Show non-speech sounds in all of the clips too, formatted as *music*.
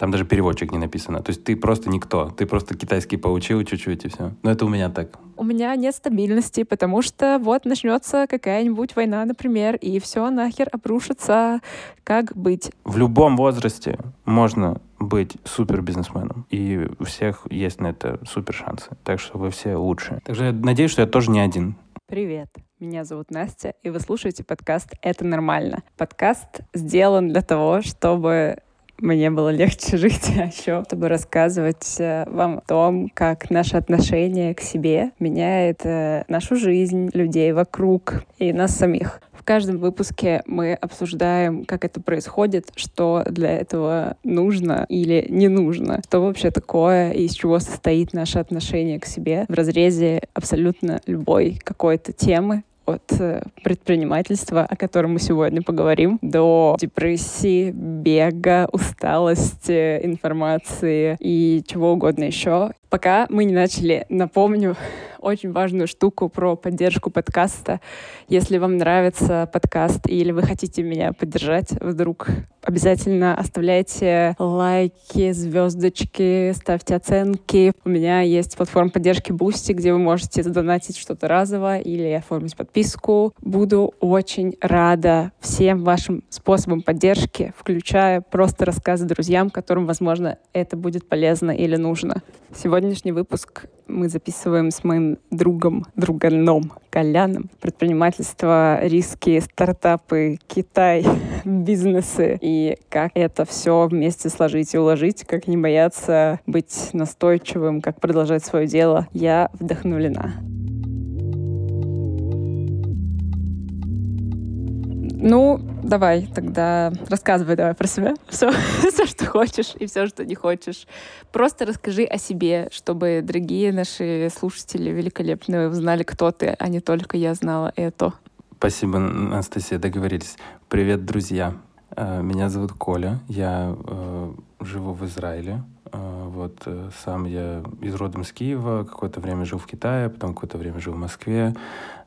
Там даже переводчик не написано. То есть ты просто никто. Ты просто китайский поучил чуть-чуть и все. Но это у меня так. У меня нет стабильности, потому что вот начнется какая-нибудь война, например, и все нахер обрушится. Как быть? В любом возрасте можно быть супер бизнесменом. И у всех есть на это супер шансы. Так что вы все лучшие. Также я надеюсь, что я тоже не один. Привет. Меня зовут Настя, и вы слушаете подкаст «Это нормально». Подкаст сделан для того, чтобы мне было легче *laughs* жить, а еще чтобы рассказывать э, вам о том, как наше отношение к себе меняет э, нашу жизнь, людей вокруг и нас самих. В каждом выпуске мы обсуждаем, как это происходит, что для этого нужно или не нужно, что вообще такое и из чего состоит наше отношение к себе в разрезе абсолютно любой какой-то темы, от э, предпринимательства, о котором мы сегодня поговорим, до депрессии, бега, усталости, информации и чего угодно еще. Пока мы не начали, напомню, очень важную штуку про поддержку подкаста. Если вам нравится подкаст или вы хотите меня поддержать вдруг, обязательно оставляйте лайки, звездочки, ставьте оценки. У меня есть платформа поддержки Boosty, где вы можете задонатить что-то разово или оформить подписку. Буду очень рада всем вашим способам поддержки, включая просто рассказы друзьям, которым, возможно, это будет полезно или нужно. Сегодняшний выпуск мы записываем с моим другом, друганом Коляном. Предпринимательство, риски, стартапы, Китай, *laughs* бизнесы и как это все вместе сложить и уложить, как не бояться быть настойчивым, как продолжать свое дело. Я вдохновлена. Ну, давай тогда рассказывай давай про себя. *laughs* Все, все, что хочешь и все, что не хочешь. Просто расскажи о себе, чтобы другие наши слушатели великолепные узнали, кто ты, а не только я знала это. Спасибо, Анастасия, договорились. Привет, друзья. Э, меня зовут Коля, я э, живу в Израиле. Э, вот э, сам я из родом с Киева, какое-то время жил в Китае, потом какое-то время жил в Москве.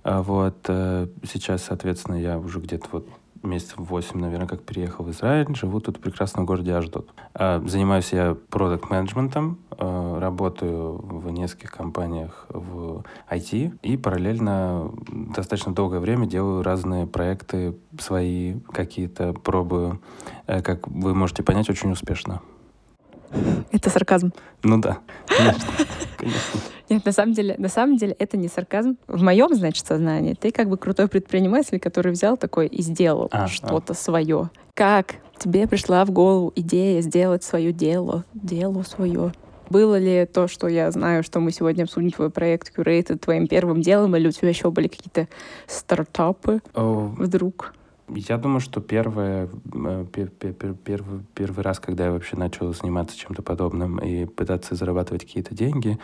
А вот э, сейчас, соответственно, я уже где-то вот месяцев восемь, наверное, как переехал в Израиль, живу тут в прекрасном городе Аждот. А, занимаюсь я продукт менеджментом а, работаю в нескольких компаниях в IT и параллельно достаточно долгое время делаю разные проекты свои, какие-то пробую. Э, как вы можете понять, очень успешно. Это сарказм. Ну да, конечно. конечно. Нет, на самом деле, на самом деле это не сарказм. В моем, значит, сознании ты как бы крутой предприниматель, который взял такой и сделал а, что-то а. свое. Как тебе пришла в голову идея сделать свое дело, дело свое? Было ли то, что я знаю, что мы сегодня обсудим твой проект Curated твоим первым делом, или у тебя еще были какие-то стартапы oh. вдруг? Я думаю, что первое, э, первый, первый раз, когда я вообще начал заниматься чем-то подобным и пытаться зарабатывать какие-то деньги,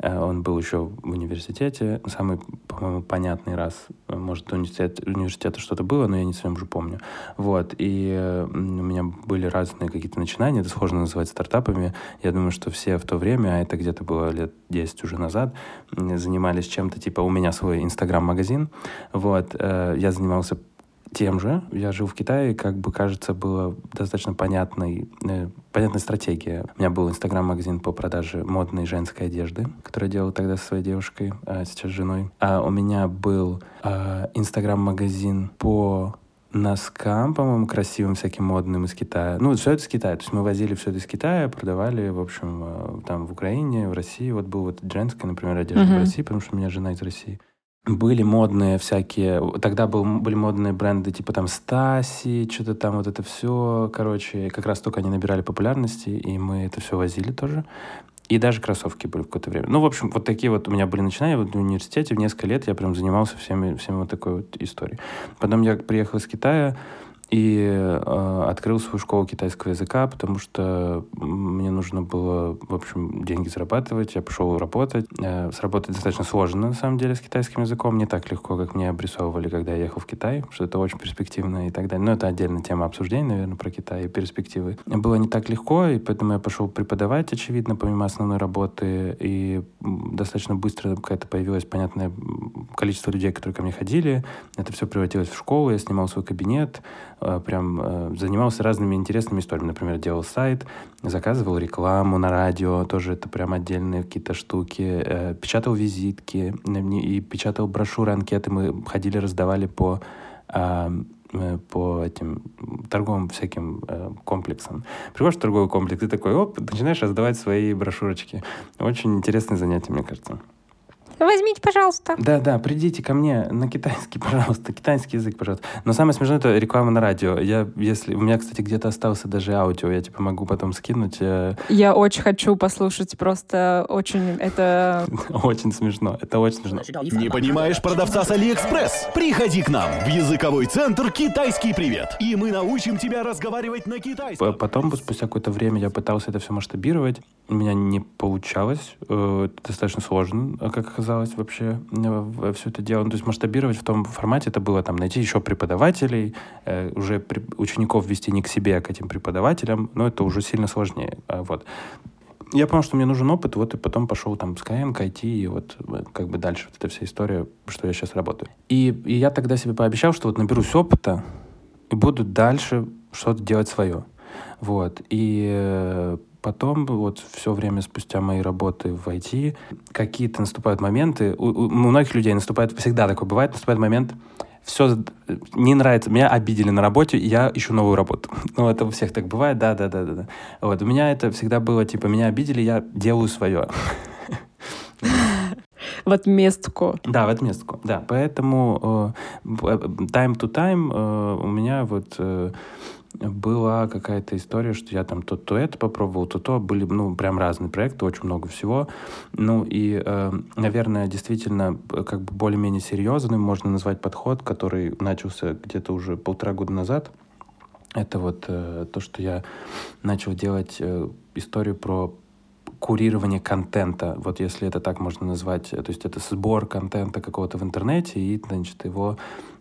Э, он был еще в университете. Самый, по-моему, понятный раз. Может, у университета, что-то было, но я не совсем уже помню. Вот. И э, у меня были разные какие-то начинания. Это сложно называть стартапами. Я думаю, что все в то время, а это где-то было лет 10 уже назад, занимались чем-то типа у меня свой инстаграм-магазин. Вот. Э, я занимался тем же. Я жил в Китае, как бы, кажется, было достаточно понятной, э, понятная стратегия. У меня был инстаграм-магазин по продаже модной женской одежды, который я делал тогда со своей девушкой, а сейчас женой. А у меня был э, инстаграм-магазин по носкам, по-моему, красивым, всяким модным из Китая. Ну, все это из Китая. То есть мы возили все это из Китая, продавали, в общем, э, там в Украине, в России. Вот был вот женская, например, одежда uh-huh. в России, потому что у меня жена из России были модные всякие, тогда был, были модные бренды типа там Стаси, что-то там вот это все, короче, как раз только они набирали популярности, и мы это все возили тоже. И даже кроссовки были в какое-то время. Ну, в общем, вот такие вот у меня были начинания вот в университете. В несколько лет я прям занимался всеми, всеми вот такой вот историей. Потом я приехал из Китая, и э, открыл свою школу китайского языка, потому что мне нужно было, в общем, деньги зарабатывать. Я пошел работать. Э, сработать достаточно сложно, на самом деле, с китайским языком. Не так легко, как мне обрисовывали, когда я ехал в Китай, что это очень перспективно и так далее. Но это отдельная тема обсуждения, наверное, про Китай и перспективы. Было не так легко, и поэтому я пошел преподавать, очевидно, помимо основной работы. И достаточно быстро какая-то появилось понятное количество людей, которые ко мне ходили. Это все превратилось в школу. Я снимал свой кабинет, прям э, занимался разными интересными историями. Например, делал сайт, заказывал рекламу на радио, тоже это прям отдельные какие-то штуки, э, печатал визитки и печатал брошюры, анкеты. Мы ходили, раздавали по по этим торговым всяким э, комплексам. Приходишь в торговый комплекс, ты такой, оп, начинаешь раздавать свои брошюрочки. Очень интересное занятие, мне кажется. Возьмите, пожалуйста. Да, да, придите ко мне на китайский, *laughs* пожалуйста, китайский язык, пожалуйста. Но самое смешное это реклама на радио. Я, если у меня, кстати, где-то остался даже аудио, я типа могу потом скинуть. Э. Я очень хочу послушать, просто очень это. *laughs* Очень смешно, это очень смешно. Не понимаешь продавца с Алиэкспресс? Приходи к нам в языковой центр «Китайский привет», и мы научим тебя разговаривать на китайском. Потом, спустя какое-то время, я пытался это все масштабировать, у меня не получалось, э, это достаточно сложно, как оказалось оказалось вообще э, все это дело. Ну, то есть масштабировать в том формате это было там найти еще преподавателей, э, уже при, учеников вести не к себе, а к этим преподавателям, но это уже сильно сложнее. А, вот. Я понял, что мне нужен опыт, вот и потом пошел там КМ, IT, и вот э, как бы дальше вот эта вся история, что я сейчас работаю. И, и я тогда себе пообещал, что вот наберусь опыта и буду дальше что-то делать свое. Вот. И э, потом, вот все время спустя моей работы в IT, какие-то наступают моменты, у, у многих людей наступает, всегда такое бывает, наступает момент, все не нравится, меня обидели на работе, я ищу новую работу. *laughs* Ну, это у всех так бывает, да, да, да, да. да. Вот, у меня это всегда было, типа, меня обидели, я делаю свое. *laughs* В отместку. Да, в отместку, да. Поэтому э, time to time э, у меня вот э, была какая-то история, что я там то, то это попробовал, то то. Были, ну, прям разные проекты, очень много всего. Ну, и, э, наверное, действительно, как бы более-менее серьезным можно назвать подход, который начался где-то уже полтора года назад. Это вот э, то, что я начал делать э, историю про курирование контента, вот если это так можно назвать, то есть это сбор контента какого-то в интернете и, значит, его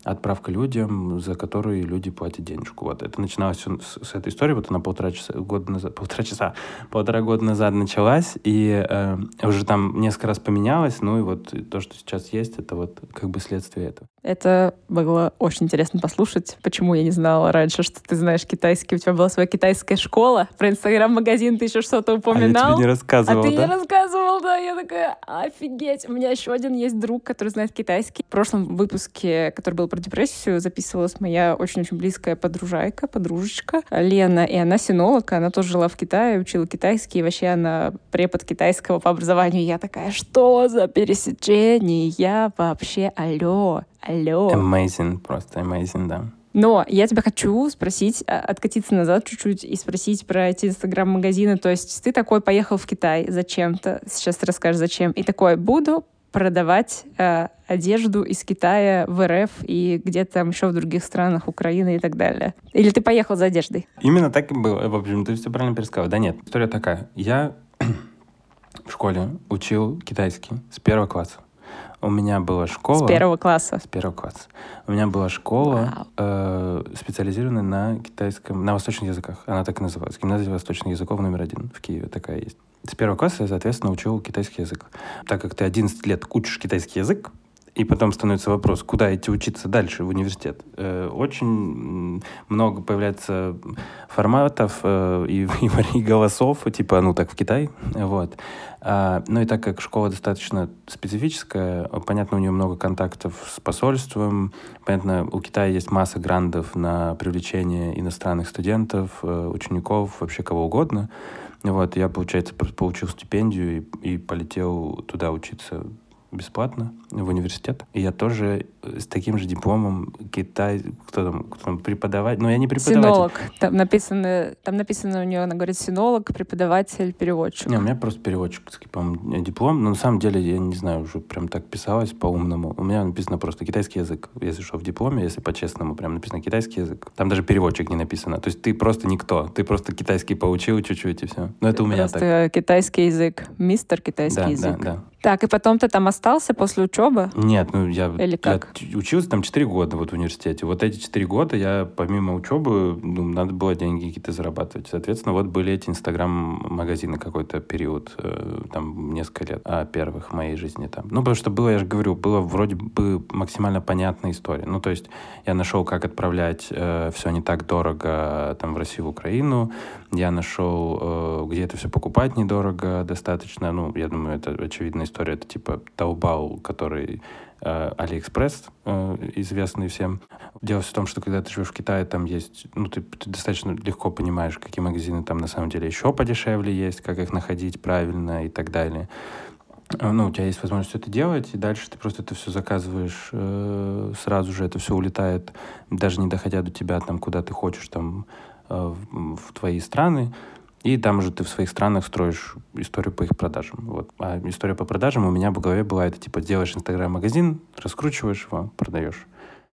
отправка людям, за которые люди платят денежку. Вот это начиналось с, с этой истории, вот она полтора часа, года назад, *laughs* полтора часа, полтора года назад началась, и э, уже там несколько раз поменялось, ну и вот то, что сейчас есть, это вот как бы следствие этого. Это было очень интересно послушать. Почему я не знала раньше, что ты знаешь китайский? У тебя была своя китайская школа, про инстаграм-магазин ты еще что-то упоминал. А я тебе не рассказывал, А ты да? не рассказывал, да. Я такая, офигеть. У меня еще один есть друг, который знает китайский. В прошлом выпуске, который был про депрессию, записывалась моя очень-очень близкая подружайка, подружечка Лена, и она синолог, она тоже жила в Китае, учила китайский, и вообще она препод китайского по образованию. Я такая, что за пересечение? Я вообще, алло, алло. Amazing, просто amazing, да. Но я тебя хочу спросить, а, откатиться назад чуть-чуть и спросить про эти инстаграм-магазины. То есть ты такой поехал в Китай зачем-то, сейчас ты расскажешь зачем, и такой, буду продавать э, одежду из Китая в РФ и где-то там еще в других странах, Украины и так далее. Или ты поехал за одеждой? Именно так и было. В общем, ты все правильно пересказал. Да нет, история такая. Я *clears throat* в школе учил китайский с первого класса. У меня была школа... С первого класса? С первого класса. У меня была школа, э, специализированная на китайском, на восточных языках. Она так и называлась. Гимназия восточных языков номер один в Киеве такая есть. С первого класса я, соответственно, учил китайский язык. Так как ты 11 лет учишь китайский язык, и потом становится вопрос, куда идти учиться дальше в университет. Э, очень много появляется форматов э, и, *laughs* и, голосов, типа, ну так в Китай, вот. А, ну и так как школа достаточно специфическая, понятно, у нее много контактов с посольством, понятно, у Китая есть масса грандов на привлечение иностранных студентов, э, учеников, вообще кого угодно. Вот, я, получается, получил стипендию и, и полетел туда учиться бесплатно в университет. И я тоже э, с таким же дипломом Китай, кто там, кто там преподаватель, ну я не преподаватель. Синолог. Там написано, там написано у нее, она говорит, синолог, преподаватель, переводчик. Не, у меня просто переводчик, по-моему, диплом, но на самом деле, я не знаю, уже прям так писалось по-умному. У меня написано просто китайский язык, если что, в дипломе, если по-честному, прям написано китайский язык. Там даже переводчик не написано. То есть ты просто никто, ты просто китайский поучил чуть-чуть и все. Но это у меня просто так. китайский язык, мистер китайский да, язык. Да, да. Так, и потом ты там остался после учебы? Нет, ну я, Или как? я учился там 4 года вот в университете. Вот эти 4 года я помимо учебы, ну, надо было деньги какие-то зарабатывать. Соответственно, вот были эти инстаграм-магазины какой-то период, э, там несколько лет а, первых в моей жизни там. Ну, потому что было, я же говорю, было вроде бы максимально понятная история. Ну, то есть я нашел, как отправлять э, все не так дорого там в Россию, в Украину. Я нашел, э, где это все покупать недорого достаточно. Ну, я думаю, это очевидная история. Это типа Taobao, который э, Алиэкспресс, э, известный всем. Дело в том, что когда ты живешь в Китае, там есть, ну, ты, ты достаточно легко понимаешь, какие магазины там на самом деле еще подешевле есть, как их находить правильно и так далее. Э, Ну, у тебя есть возможность это делать, и дальше ты просто это все заказываешь, э, сразу же это все улетает, даже не доходя до тебя, там, куда ты хочешь, там, в, в твои страны, и там же ты в своих странах строишь историю по их продажам. Вот. А история по продажам у меня в голове была, это типа делаешь инстаграм-магазин, раскручиваешь его, продаешь.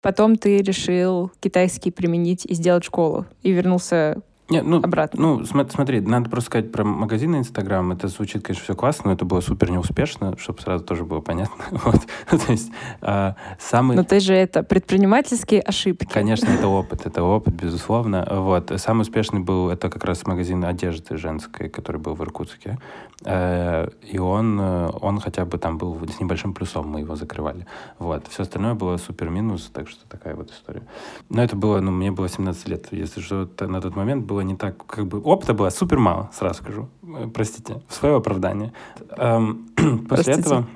Потом ты решил китайский применить и сделать школу. И вернулся Нет, ну, обратно. Ну, см- смотри, надо просто сказать про магазин Инстаграм. Это звучит, конечно, все классно, но это было супер неуспешно, чтобы сразу тоже было понятно. *laughs* Вот. *laughs* То есть а, самый... Но ты же это предпринимательские ошибки. Конечно, *laughs* это опыт, это опыт, безусловно. Вот. Самый успешный был, это как раз магазин одежды женской, который был в Иркутске. Э, И он, э, он хотя бы там был с небольшим плюсом, мы его закрывали. Вот. Все остальное было супер минус, так что такая вот история. Но это было, ну, мне было 17 лет, если что, то на тот момент было не так, как бы, опыта было супер мало, сразу скажу. Э, Простите, в свое оправдание. Эм, *clears throat* После Простите. этого...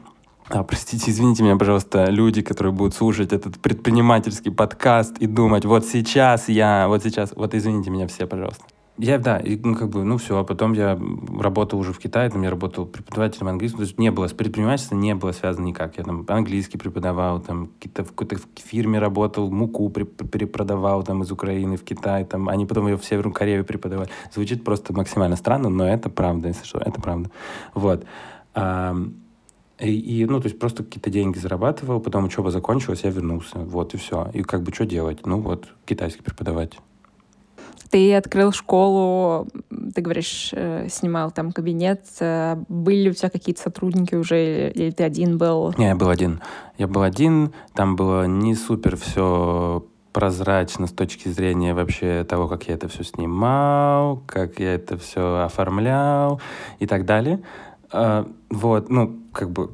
А, простите, извините меня, пожалуйста, люди, которые будут слушать этот предпринимательский подкаст и думать, вот сейчас я, вот сейчас, вот извините меня все, пожалуйста. Я, да, и, ну, как бы, ну, все, а потом я работал уже в Китае, там я работал преподавателем английского, то есть не было, с предпринимательством не было связано никак. Я там английский преподавал, там какие-то, в какой-то фирме работал, муку перепродавал там из Украины в Китай, там, они потом ее в Северную Корею преподавали. Звучит просто максимально странно, но это правда, если что, это правда. Вот. Ам, и, и, ну, то есть просто какие-то деньги зарабатывал, потом учеба закончилась, я вернулся, вот, и все. И как бы что делать? Ну, вот, китайский преподавать. Ты открыл школу, ты говоришь, э, снимал там кабинет. Э, Были ли у тебя какие-то сотрудники уже, или ты один был? Не, я был один. Я был один, там было не супер все прозрачно с точки зрения вообще того, как я это все снимал, как я это все оформлял и так далее. А, Вот, ну, как бы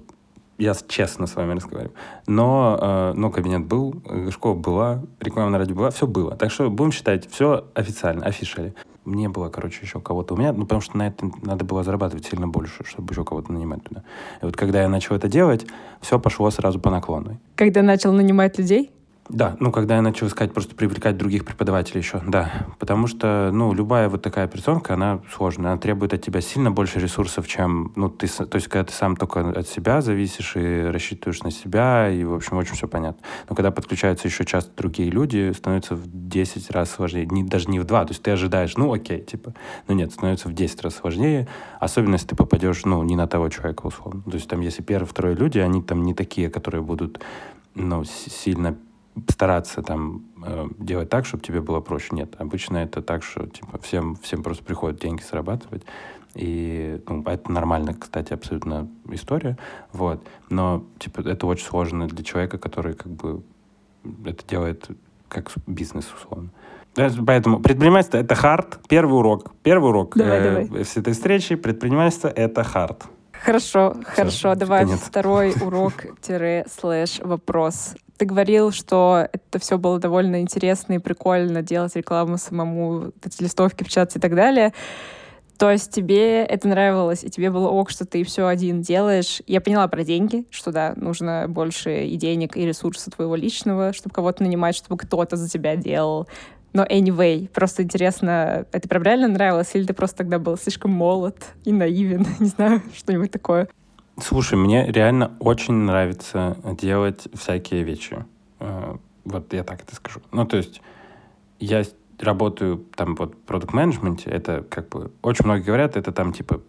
я честно с вами разговариваю. Но, э, но кабинет был, школа была, реклама на радио была, все было. Так что будем считать, все официально, офишали. Не было, короче, еще кого-то у меня, ну, потому что на это надо было зарабатывать сильно больше, чтобы еще кого-то нанимать туда. И вот когда я начал это делать, все пошло сразу по наклонной. Когда начал нанимать людей? Да, ну, когда я начал искать, просто привлекать других преподавателей еще, да. Потому что, ну, любая вот такая операционка, она сложная. Она требует от тебя сильно больше ресурсов, чем, ну, ты, то есть, когда ты сам только от себя зависишь и рассчитываешь на себя, и, в общем, очень все понятно. Но когда подключаются еще часто другие люди, становится в 10 раз сложнее. Не, даже не в 2, то есть ты ожидаешь, ну, окей, типа. Но нет, становится в 10 раз сложнее, особенно если ты попадешь, ну, не на того человека, условно. То есть там, если первые, вторые люди, они там не такие, которые будут, ну, сильно стараться там э, делать так, чтобы тебе было проще. Нет, обычно это так, что типа всем, всем просто приходят деньги зарабатывать. И ну, это нормально, кстати, абсолютно история. Вот. Но типа это очень сложно для человека, который как бы это делает как бизнес, условно. Поэтому предпринимательство — это хард. Первый урок. Первый урок Давай, э, давай. с этой встречи. Предпринимательство — это хард. Хорошо, хорошо. Давай конец. второй *laughs* урок-слэш-вопрос. Ты говорил, что это все было довольно интересно и прикольно делать рекламу самому, эти листовки печатать и так далее. То есть тебе это нравилось, и тебе было ок, что ты все один делаешь. Я поняла про деньги, что да, нужно больше и денег, и ресурса твоего личного, чтобы кого-то нанимать, чтобы кто-то за тебя делал. Но anyway, просто интересно, это прям реально нравилось, или ты просто тогда был слишком молод и наивен, *laughs* не знаю, что-нибудь такое? Слушай, мне реально очень нравится делать всякие вещи. Э, Вот я так это скажу. Ну, то есть я работаю там вот в продукт-менеджменте, это как бы, очень многие говорят, это там типа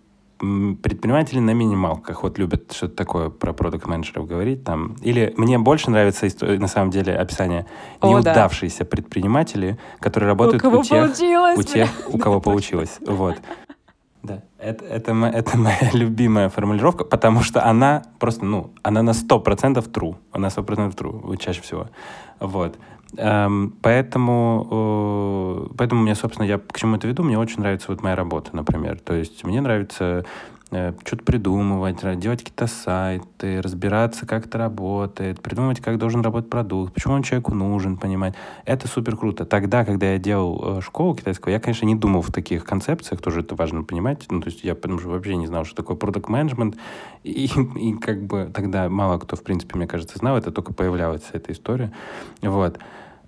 предприниматели на минималках вот любят что-то такое про продукт-менеджеров говорить там. Или мне больше нравится на самом деле описание О, да. неудавшиеся предприниматели, которые работают у у тех, получилось? у тех, у кого получилось. Вот. Да. Это, это, это моя *laughs* любимая формулировка, потому что она просто, ну, она на 100% true. Она 100% true, чаще всего. Вот. Эм, поэтому, э, поэтому мне, собственно, я к чему это веду, мне очень нравится вот моя работа, например. То есть мне нравится что-то придумывать, делать какие-то сайты, разбираться, как это работает, придумывать, как должен работать продукт, почему он человеку нужен, понимать. Это супер круто. Тогда, когда я делал э, школу китайского, я, конечно, не думал в таких концепциях, тоже это важно понимать. Ну, то есть я потому что вообще не знал, что такое продукт менеджмент и, *laughs* и как бы тогда мало кто, в принципе, мне кажется, знал, это только появлялась эта история. Вот.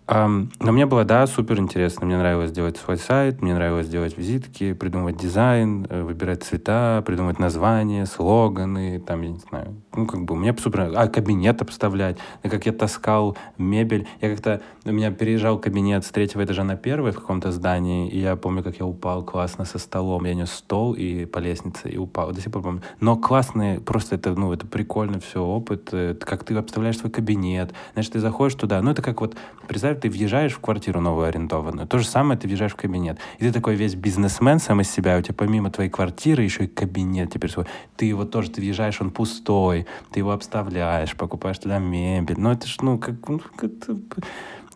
Um, но мне было, да, супер интересно. Мне нравилось делать свой сайт, мне нравилось делать визитки, придумывать дизайн, э, выбирать цвета, придумывать названия, слоганы, там, я не знаю. Ну, как бы, мне супер А, кабинет обставлять. Как я таскал мебель. Я как-то, у меня переезжал кабинет с третьего этажа на первый в каком-то здании, и я помню, как я упал классно со столом. Я нес стол и по лестнице, и упал. До сих пор помню. Но классные, просто это, ну, это прикольно все, опыт. Это как ты обставляешь свой кабинет. Значит, ты заходишь туда. Ну, это как вот, представь, представь, ты въезжаешь в квартиру новую арендованную, то же самое ты въезжаешь в кабинет. И ты такой весь бизнесмен сам из себя, у тебя помимо твоей квартиры еще и кабинет теперь свой. Ты его тоже, ты въезжаешь, он пустой, ты его обставляешь, покупаешь туда мебель. Ну, это ж, ну, как, ну,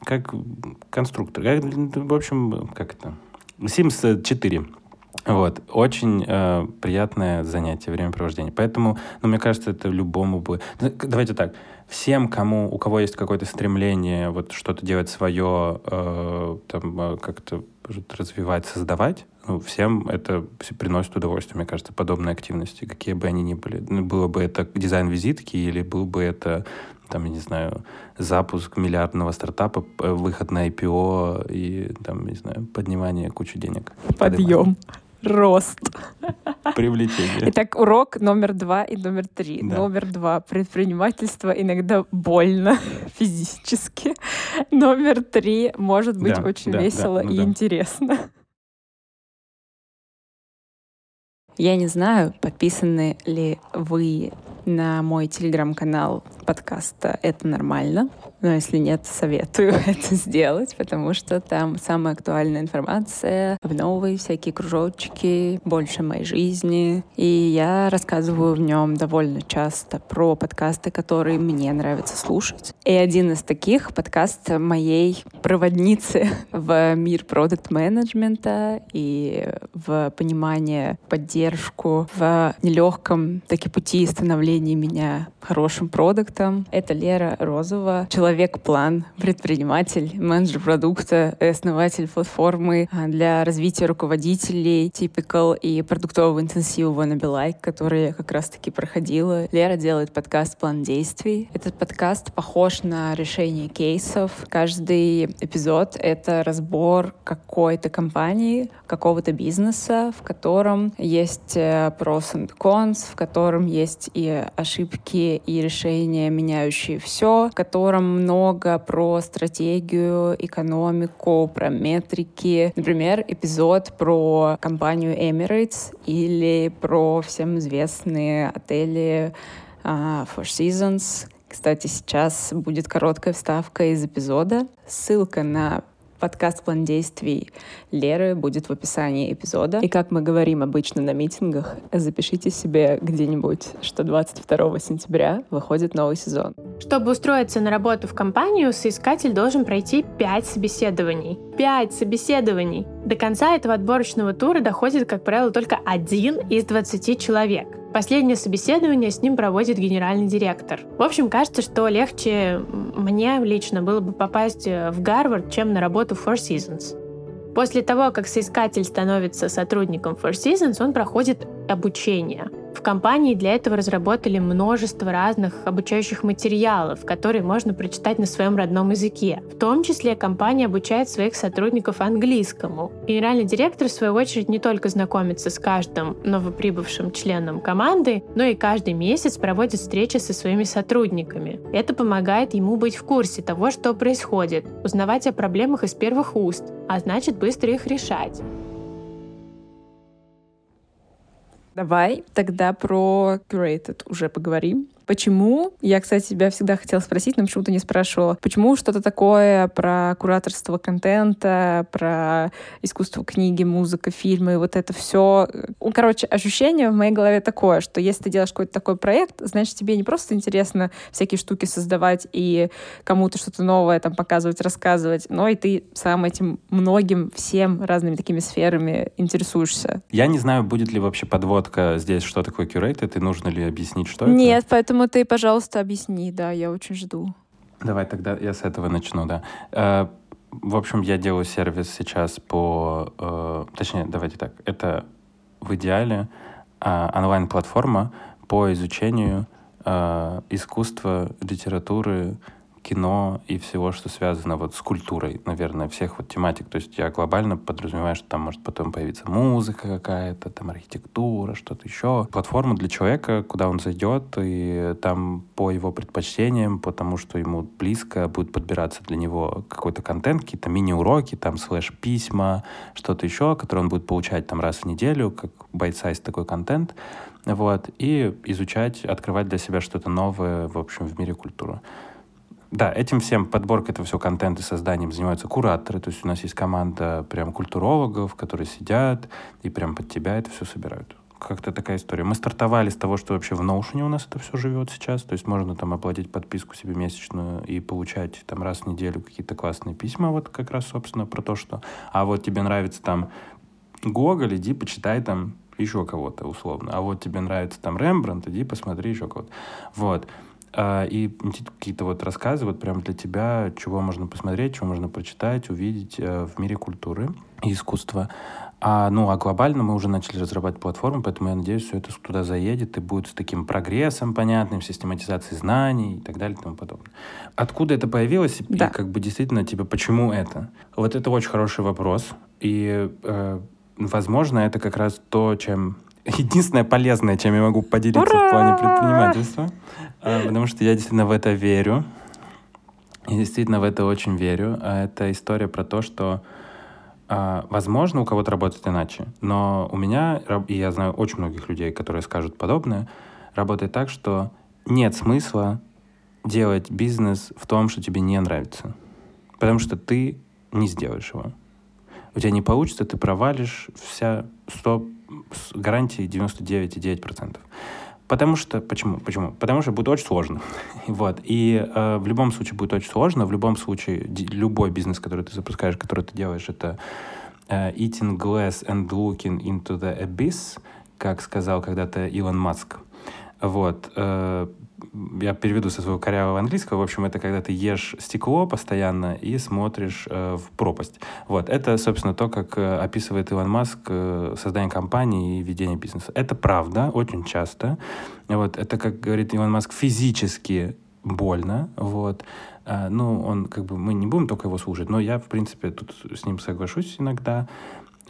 как конструктор. Как, в общем, как это? Sims 4. Вот, очень э, приятное занятие, времяпровождение. Поэтому, ну, мне кажется, это любому бы... Давайте так, всем, кому, у кого есть какое-то стремление вот что-то делать свое, э, там, э, как-то развивать, создавать, ну, всем это приносит удовольствие, мне кажется, подобные активности, какие бы они ни были. Ну, было бы это дизайн визитки или был бы это там, я не знаю, запуск миллиардного стартапа, выход на IPO и, там, не знаю, поднимание кучи денег. Подъем. Рост. Привлечение. Итак, урок номер два и номер три. Да. Номер два. Предпринимательство иногда больно *laughs* физически. Номер три может быть да, очень да, весело да, ну и да. интересно. Я не знаю, подписаны ли вы на мой телеграм-канал подкаста «Это нормально». Но если нет, советую *laughs* это сделать, потому что там самая актуальная информация, новые всякие кружочки, больше моей жизни. И я рассказываю в нем довольно часто про подкасты, которые мне нравится слушать. И один из таких — подкаст моей проводницы *laughs* в мир продукт-менеджмента и в понимание, поддержку в нелегком таки пути становления меня хорошим продуктом. Это Лера Розова, человек-план, предприниматель, менеджер продукта, основатель платформы а, для развития руководителей Typical и продуктового интенсива Wanna Be Like, который я как раз-таки проходила. Лера делает подкаст «План действий». Этот подкаст похож на решение кейсов. Каждый эпизод — это разбор какой-то компании, какого-то бизнеса, в котором есть э, pros and cons, в котором есть и ошибки, и решения, меняющие все, в котором много про стратегию, экономику, про метрики. Например, эпизод про компанию Emirates или про всем известные отели uh, Four Seasons. Кстати, сейчас будет короткая вставка из эпизода. Ссылка на Подкаст «План действий» Леры будет в описании эпизода. И как мы говорим обычно на митингах, запишите себе где-нибудь, что 22 сентября выходит новый сезон. Чтобы устроиться на работу в компанию, соискатель должен пройти 5 собеседований. 5 собеседований! До конца этого отборочного тура доходит, как правило, только один из 20 человек. Последнее собеседование с ним проводит генеральный директор. В общем, кажется, что легче мне лично было бы попасть э, в Гарвард, чем на работу в Four Seasons. После того, как соискатель становится сотрудником Four Seasons, он проходит обучение. В компании для этого разработали множество разных обучающих материалов, которые можно прочитать на своем родном языке. В том числе компания обучает своих сотрудников английскому. Генеральный директор, в свою очередь, не только знакомится с каждым новоприбывшим членом команды, но и каждый месяц проводит встречи со своими сотрудниками. Это помогает ему быть в курсе того, что происходит, узнавать о проблемах из первых уст, а значит быстро их решать. Давай тогда про Curated уже поговорим. Почему? Я, кстати, тебя всегда хотела спросить, но почему-то не спрашивала. Почему что-то такое про кураторство контента, про искусство книги, музыка, фильмы, вот это все. Короче, ощущение в моей голове такое, что если ты делаешь какой-то такой проект, значит, тебе не просто интересно всякие штуки создавать и кому-то что-то новое там показывать, рассказывать, но и ты сам этим многим, всем разными такими сферами интересуешься. Я не знаю, будет ли вообще подводка здесь, что такое curated, и нужно ли объяснить, что Нет, это. Нет, поэтому ты, пожалуйста, объясни, да, я очень жду. Давай тогда я с этого начну, да. Э, в общем, я делаю сервис сейчас по... Э, точнее, давайте так. Это в идеале э, онлайн-платформа по изучению искусства, литературы, кино и всего, что связано вот с культурой, наверное, всех вот тематик. То есть я глобально подразумеваю, что там может потом появиться музыка какая-то, там архитектура, что-то еще. Платформа для человека, куда он зайдет, и там по его предпочтениям, потому что ему близко будет подбираться для него какой-то контент, какие-то мини-уроки, там слэш-письма, что-то еще, которые он будет получать там раз в неделю, как bite-size такой контент, вот, и изучать, открывать для себя что-то новое, в общем, в мире культуры. Да, этим всем подборкой этого всего контента и созданием занимаются кураторы. То есть у нас есть команда прям культурологов, которые сидят и прям под тебя это все собирают. Как-то такая история. Мы стартовали с того, что вообще в Notion у нас это все живет сейчас. То есть можно там оплатить подписку себе месячную и получать там раз в неделю какие-то классные письма. Вот как раз, собственно, про то, что... А вот тебе нравится там Гоголь, иди почитай там еще кого-то условно. А вот тебе нравится там Рембрандт, иди посмотри еще кого-то. Вот. А, и какие-то вот рассказы вот прям для тебя, чего можно посмотреть, чего можно прочитать, увидеть э, в мире культуры и искусства. А, ну, а глобально мы уже начали разрабатывать платформу, поэтому я надеюсь, все это туда заедет и будет с таким прогрессом понятным, систематизацией знаний и так далее и тому подобное. Откуда это появилось да. и как бы действительно, типа, почему это? Вот это очень хороший вопрос. И, э, возможно, это как раз то, чем *laughs* единственное полезное, чем я могу поделиться Ура! в плане предпринимательства, потому что я действительно в это верю. Я действительно в это очень верю. А это история про то, что а, возможно, у кого-то работает иначе, но у меня, и я знаю очень многих людей, которые скажут подобное, работает так, что нет смысла делать бизнес в том, что тебе не нравится. Потому что ты не сделаешь его. У тебя не получится, ты провалишь вся 100 с гарантией 99,9%. Потому что, почему? Почему? Потому что будет очень сложно. *laughs* вот. И э, в любом случае будет очень сложно. В любом случае, любой бизнес, который ты запускаешь, который ты делаешь, это э, eating glass and looking into the abyss, как сказал когда-то Илон Маск. Вот. Э, я переведу со своего корявого английского. В общем, это когда ты ешь стекло постоянно и смотришь э, в пропасть. Вот. Это, собственно, то, как э, описывает Илон Маск э, создание компании и ведение бизнеса. Это правда, очень часто. Вот. Это, как говорит Илон Маск, физически больно. Вот. А, ну, он, как бы, мы не будем только его слушать, но я, в принципе, тут с ним соглашусь иногда.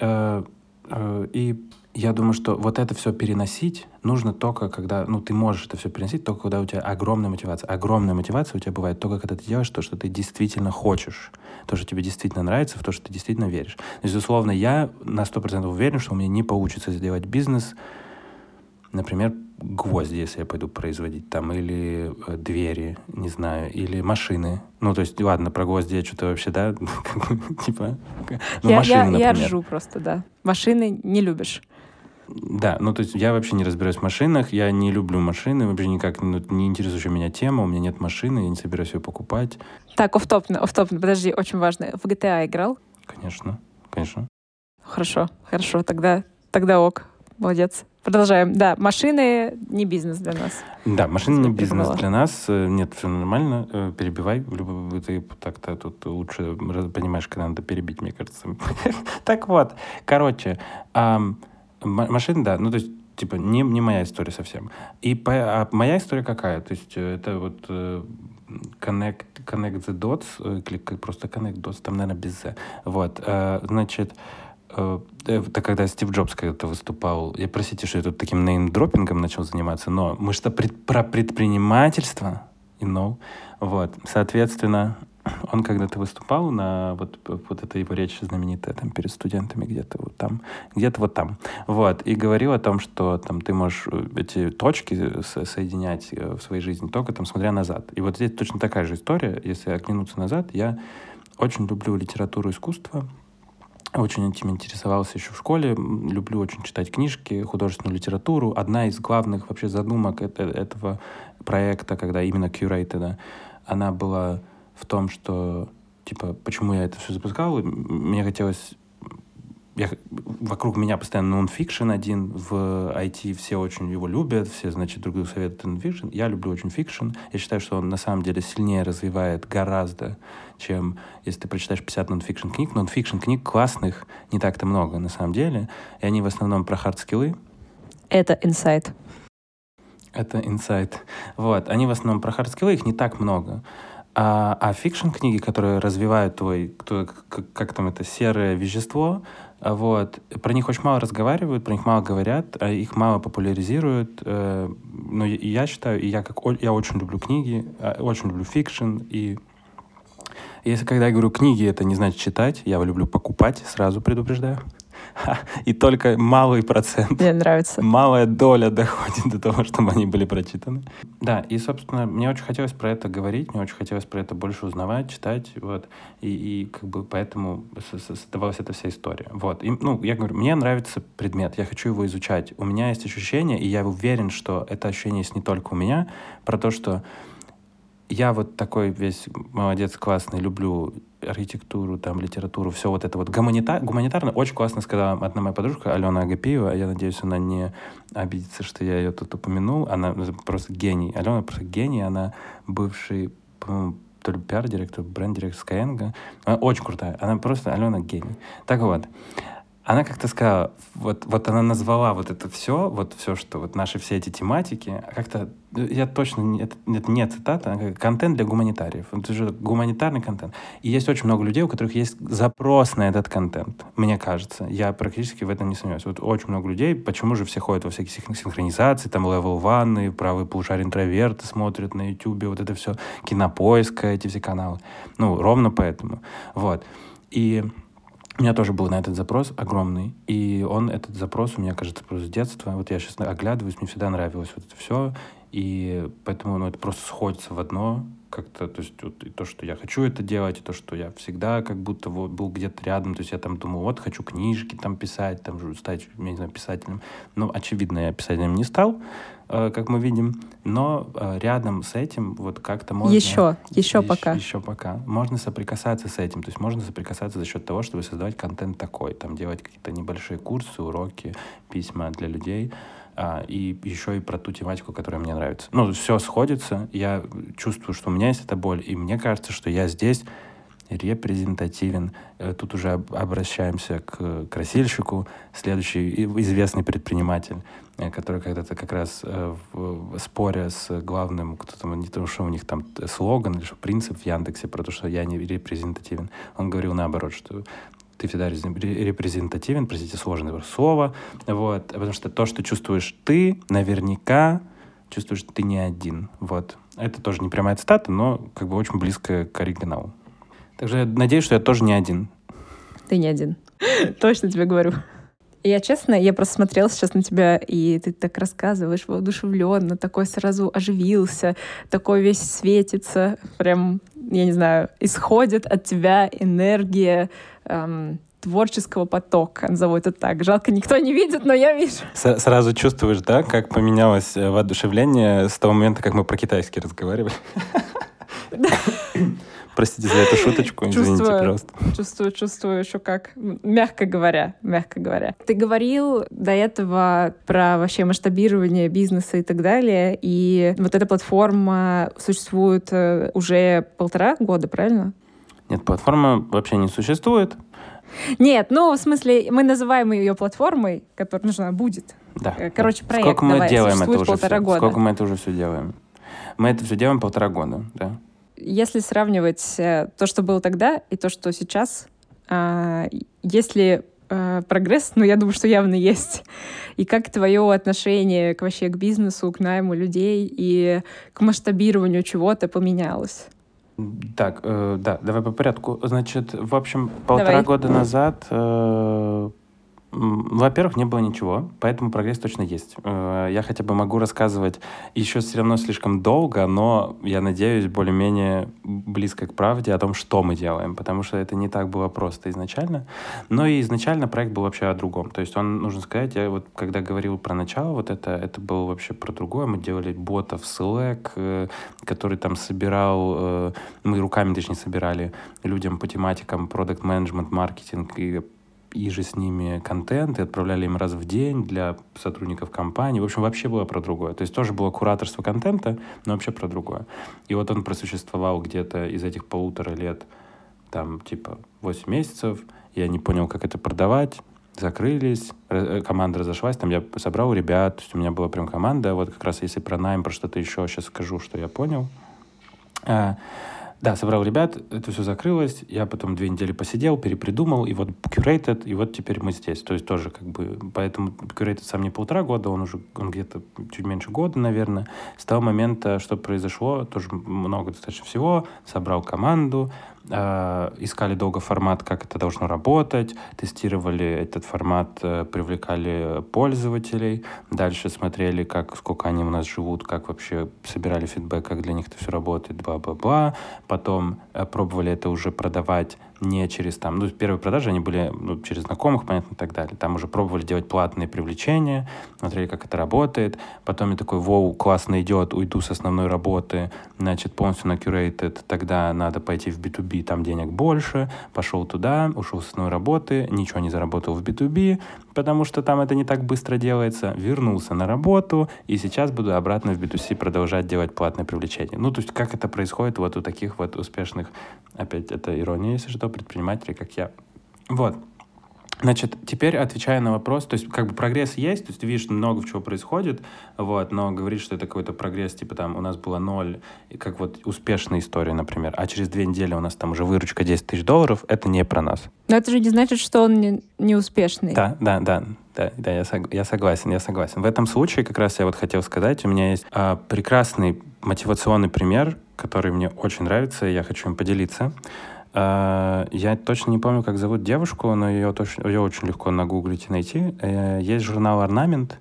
Э, э, и я думаю, что вот это все переносить нужно только, когда, ну, ты можешь это все переносить, только когда у тебя огромная мотивация. Огромная мотивация у тебя бывает только, когда ты делаешь то, что ты действительно хочешь, то, что тебе действительно нравится, в то, что ты действительно веришь. То есть, условно, я на 100% уверен, что у меня не получится сделать бизнес, например, гвозди, если я пойду производить там, или э, двери, не знаю, или машины. Ну, то есть, ладно, про гвозди я что-то вообще, да, *laughs* типа, ну, машины. Я ржу просто, да. Машины не любишь. Да, ну то есть я вообще не разбираюсь в машинах, я не люблю машины, вообще никак ну, не интересующая меня тема, у меня нет машины, я не собираюсь ее покупать. Так, офтопно, офтопно, подожди, очень важно. В GTA играл? Конечно, конечно. Хорошо, хорошо, тогда, тогда ок, молодец. Продолжаем. Да, машины не бизнес для нас. Да, машины не бизнес для нас. Э, нет, все нормально. Э, перебивай. Ты так-то тут лучше понимаешь, когда надо перебить, мне кажется. *laughs* Так вот, короче, Машин, да. Ну, то есть, типа, не, не моя история совсем. И по, а моя история какая? То есть, э, это вот э, connect, connect the dots, э, или просто connect dots, там, наверное, без Z. Вот, значит, это когда Стив Джобс когда-то выступал, я простите, что я тут таким неймдропингом начал заниматься, но мы что пред, про предпринимательство, you know, вот, соответственно, он когда-то выступал на вот, вот этой его речи знаменитая там перед студентами где-то вот там, где-то вот там. Вот. И говорил о том, что там ты можешь э, эти точки соединять э, в своей жизни только там смотря назад. И вот здесь точно такая же история. Если оглянуться назад, я очень люблю литературу и искусство. Очень этим интересовался еще в школе. Люблю очень читать книжки, художественную литературу. Одна из главных вообще задумок этого проекта, когда именно Curated, она была в том, что, типа, почему я это все запускал, мне хотелось я, вокруг меня постоянно нонфикшн один, в IT все очень его любят, все, значит, друг другу советуют нонфикшн. Я люблю очень fiction. Я считаю, что он на самом деле сильнее развивает гораздо, чем если ты прочитаешь 50 нонфикшн книг. Нонфикшн книг классных не так-то много на самом деле, и они в основном про хардскиллы. Это инсайт. Это инсайт. Вот. Они в основном про хардскиллы, их не так много. А, а fiction книги, которые развивают твой, кто, как, как там это, серое вещество, а вот, про них очень мало разговаривают, про них мало говорят, а их мало популяризируют. Э, но я считаю, и я как я очень люблю книги, очень люблю fiction, и если когда я говорю книги, это не значит читать, я люблю покупать, сразу предупреждаю. *laughs* И только малый процент, мне нравится. малая доля доходит до того, чтобы они были прочитаны. Да, и, собственно, мне очень хотелось про это говорить, мне очень хотелось про это больше узнавать, читать, вот, и, и как бы поэтому создавалась эта вся история. Вот, и, ну, я говорю, мне нравится предмет, я хочу его изучать. У меня есть ощущение, и я уверен, что это ощущение есть не только у меня, про то, что я вот такой весь молодец, классный, люблю архитектуру, там, литературу, все вот это вот гуманитар, гуманитарно. Очень классно сказала одна моя подружка, Алена Агапиева, я надеюсь, она не обидится, что я ее тут упомянул. Она просто гений. Алена просто гений, она бывший, то ли пиар-директор, бренд-директор Skyeng. Она очень крутая. Она просто, Алена гений. Так вот, она как-то сказала, вот, вот она назвала вот это все, вот все, что вот наши все эти тематики, как-то, я точно, это, это не цитата, а контент для гуманитариев. Это же гуманитарный контент. И есть очень много людей, у которых есть запрос на этот контент, мне кажется. Я практически в этом не сомневаюсь. Вот очень много людей, почему же все ходят во всякие синхронизации, там level one, правый полушарий интроверты смотрят на YouTube, вот это все, кинопоиск, эти все каналы. Ну, ровно поэтому. Вот. И у меня тоже был на этот запрос огромный, и он, этот запрос у меня, кажется, просто с детства. Вот я сейчас оглядываюсь, мне всегда нравилось вот это все, и поэтому ну, это просто сходится в одно как-то, то есть вот, и то, что я хочу это делать, и то, что я всегда как будто вот, был где-то рядом, то есть я там думал, вот хочу книжки там писать, там стать, я не знаю, писателем. Ну, очевидно, я писателем не стал, э, как мы видим, но э, рядом с этим вот как-то можно... Еще, еще пока. Еще пока. Можно соприкасаться с этим, то есть можно соприкасаться за счет того, чтобы создавать контент такой, там делать какие-то небольшие курсы, уроки, письма для людей, а, и еще и про ту тематику, которая мне нравится. Ну, все сходится, я чувствую, что у меня есть эта боль, и мне кажется, что я здесь репрезентативен. Э, тут уже обращаемся к красильщику, следующий известный предприниматель, э, который когда-то как раз э, в споре с главным, кто там, не то, что у них там слоган что принцип в Яндексе про то, что я не репрезентативен, он говорил наоборот, что ты всегда репрезентативен, простите, сложное слово, вот, потому что то, что чувствуешь ты, наверняка чувствуешь, что ты не один, вот. Это тоже не прямая цитата, но как бы очень близко к оригиналу. Также надеюсь, что я тоже не один. Ты не один. *laughs* Точно тебе говорю. Я честно, я просто смотрела сейчас на тебя, и ты так рассказываешь воодушевленно, такой сразу оживился, такой весь светится, прям, я не знаю, исходит от тебя энергия, эм, творческого потока, назову это так. Жалко, никто не видит, но я вижу. С Сразу чувствуешь, да, как поменялось э, воодушевление с того момента, как мы про китайский разговаривали? *laughs* Простите за эту шуточку, извините, чувствую, пожалуйста. Чувствую, чувствую еще как, мягко говоря, мягко говоря. Ты говорил до этого про вообще масштабирование бизнеса и так далее, и вот эта платформа существует э, уже полтора года, правильно? Нет, платформа вообще не существует. Нет, ну, в смысле, мы называем ее платформой, которая нужна будет. Да. Э, короче, проект, Сколько мы давай, делаем это уже полтора все? года. Сколько мы это уже все делаем? Мы это все делаем полтора года, да. Если сравнивать э, то, что было тогда, и то, что сейчас, а, есть ли э, прогресс? Ну, я думаю, что явно есть. И как твое отношение к, вообще к бизнесу, к найму людей и к масштабированию чего-то поменялось? Так, э, да, давай по порядку. Значит, в общем, полтора Давай. года назад, э, во-первых, не было ничего, поэтому прогресс точно есть. Э, я хотя бы могу рассказывать еще все равно слишком долго, но я надеюсь более-менее близко к правде о том, что мы делаем, потому что это не так было просто изначально. Но и изначально проект был вообще о другом. То есть он, нужно сказать, я вот когда говорил про начало, вот это, это было вообще про другое. Мы делали бота в Slack, э, который там собирал, э, мы руками, точнее, собирали людям по тематикам продукт менеджмент маркетинг и и же с ними контент, и отправляли им раз в день для сотрудников компании. В общем, вообще было про другое. То есть тоже было кураторство контента, но вообще про другое. И вот он просуществовал где-то из этих полутора лет, там, типа, 8 месяцев. Я не понял, как это продавать. Закрылись, э, команда разошлась, там я собрал ребят, то есть у меня была прям команда, вот как раз если про найм, про что-то еще, сейчас скажу, что я понял. Да, собрал ребят, это все закрылось, я потом две недели посидел, перепридумал, и вот Curated, и вот теперь мы здесь. То есть тоже как бы, поэтому Curated сам не полтора года, он уже, он где-то чуть меньше года, наверное. С того момента, что произошло, тоже много достаточно всего, собрал команду, э, искали долго формат, как это должно работать, тестировали этот формат, э, привлекали пользователей, дальше смотрели, как, сколько они у нас живут, как вообще собирали фидбэк, как для них это все работает, бла-бла-бла. Потом э, пробовали это уже продавать не через там, ну, первые продажи, они были ну, через знакомых, понятно, и так далее. Там уже пробовали делать платные привлечения, смотрели, как это работает. Потом я такой, воу, классно идет, уйду с основной работы, значит, полностью на curated, тогда надо пойти в B2B, там денег больше. Пошел туда, ушел с основной работы, ничего не заработал в B2B, потому что там это не так быстро делается. Вернулся на работу, и сейчас буду обратно в B2C продолжать делать платное привлечение. Ну, то есть, как это происходит вот у таких вот успешных, опять, это ирония, если что, предпринимателей, как я. Вот. Значит, теперь отвечая на вопрос, то есть как бы прогресс есть, то есть ты видишь много чего происходит, вот, но говорить, что это какой-то прогресс, типа там у нас было ноль, как вот успешная история, например, а через две недели у нас там уже выручка 10 тысяч долларов, это не про нас. Но это же не значит, что он не, не успешный. Да, да, да, да, да, я, сог- я согласен, я согласен. В этом случае как раз я вот хотел сказать, у меня есть а, прекрасный мотивационный пример, который мне очень нравится, и я хочу им поделиться. А, Я точно не помню, как зовут девушку, но ее, точно, ее очень легко нагуглить и найти. Э, Есть журнал «Орнамент»,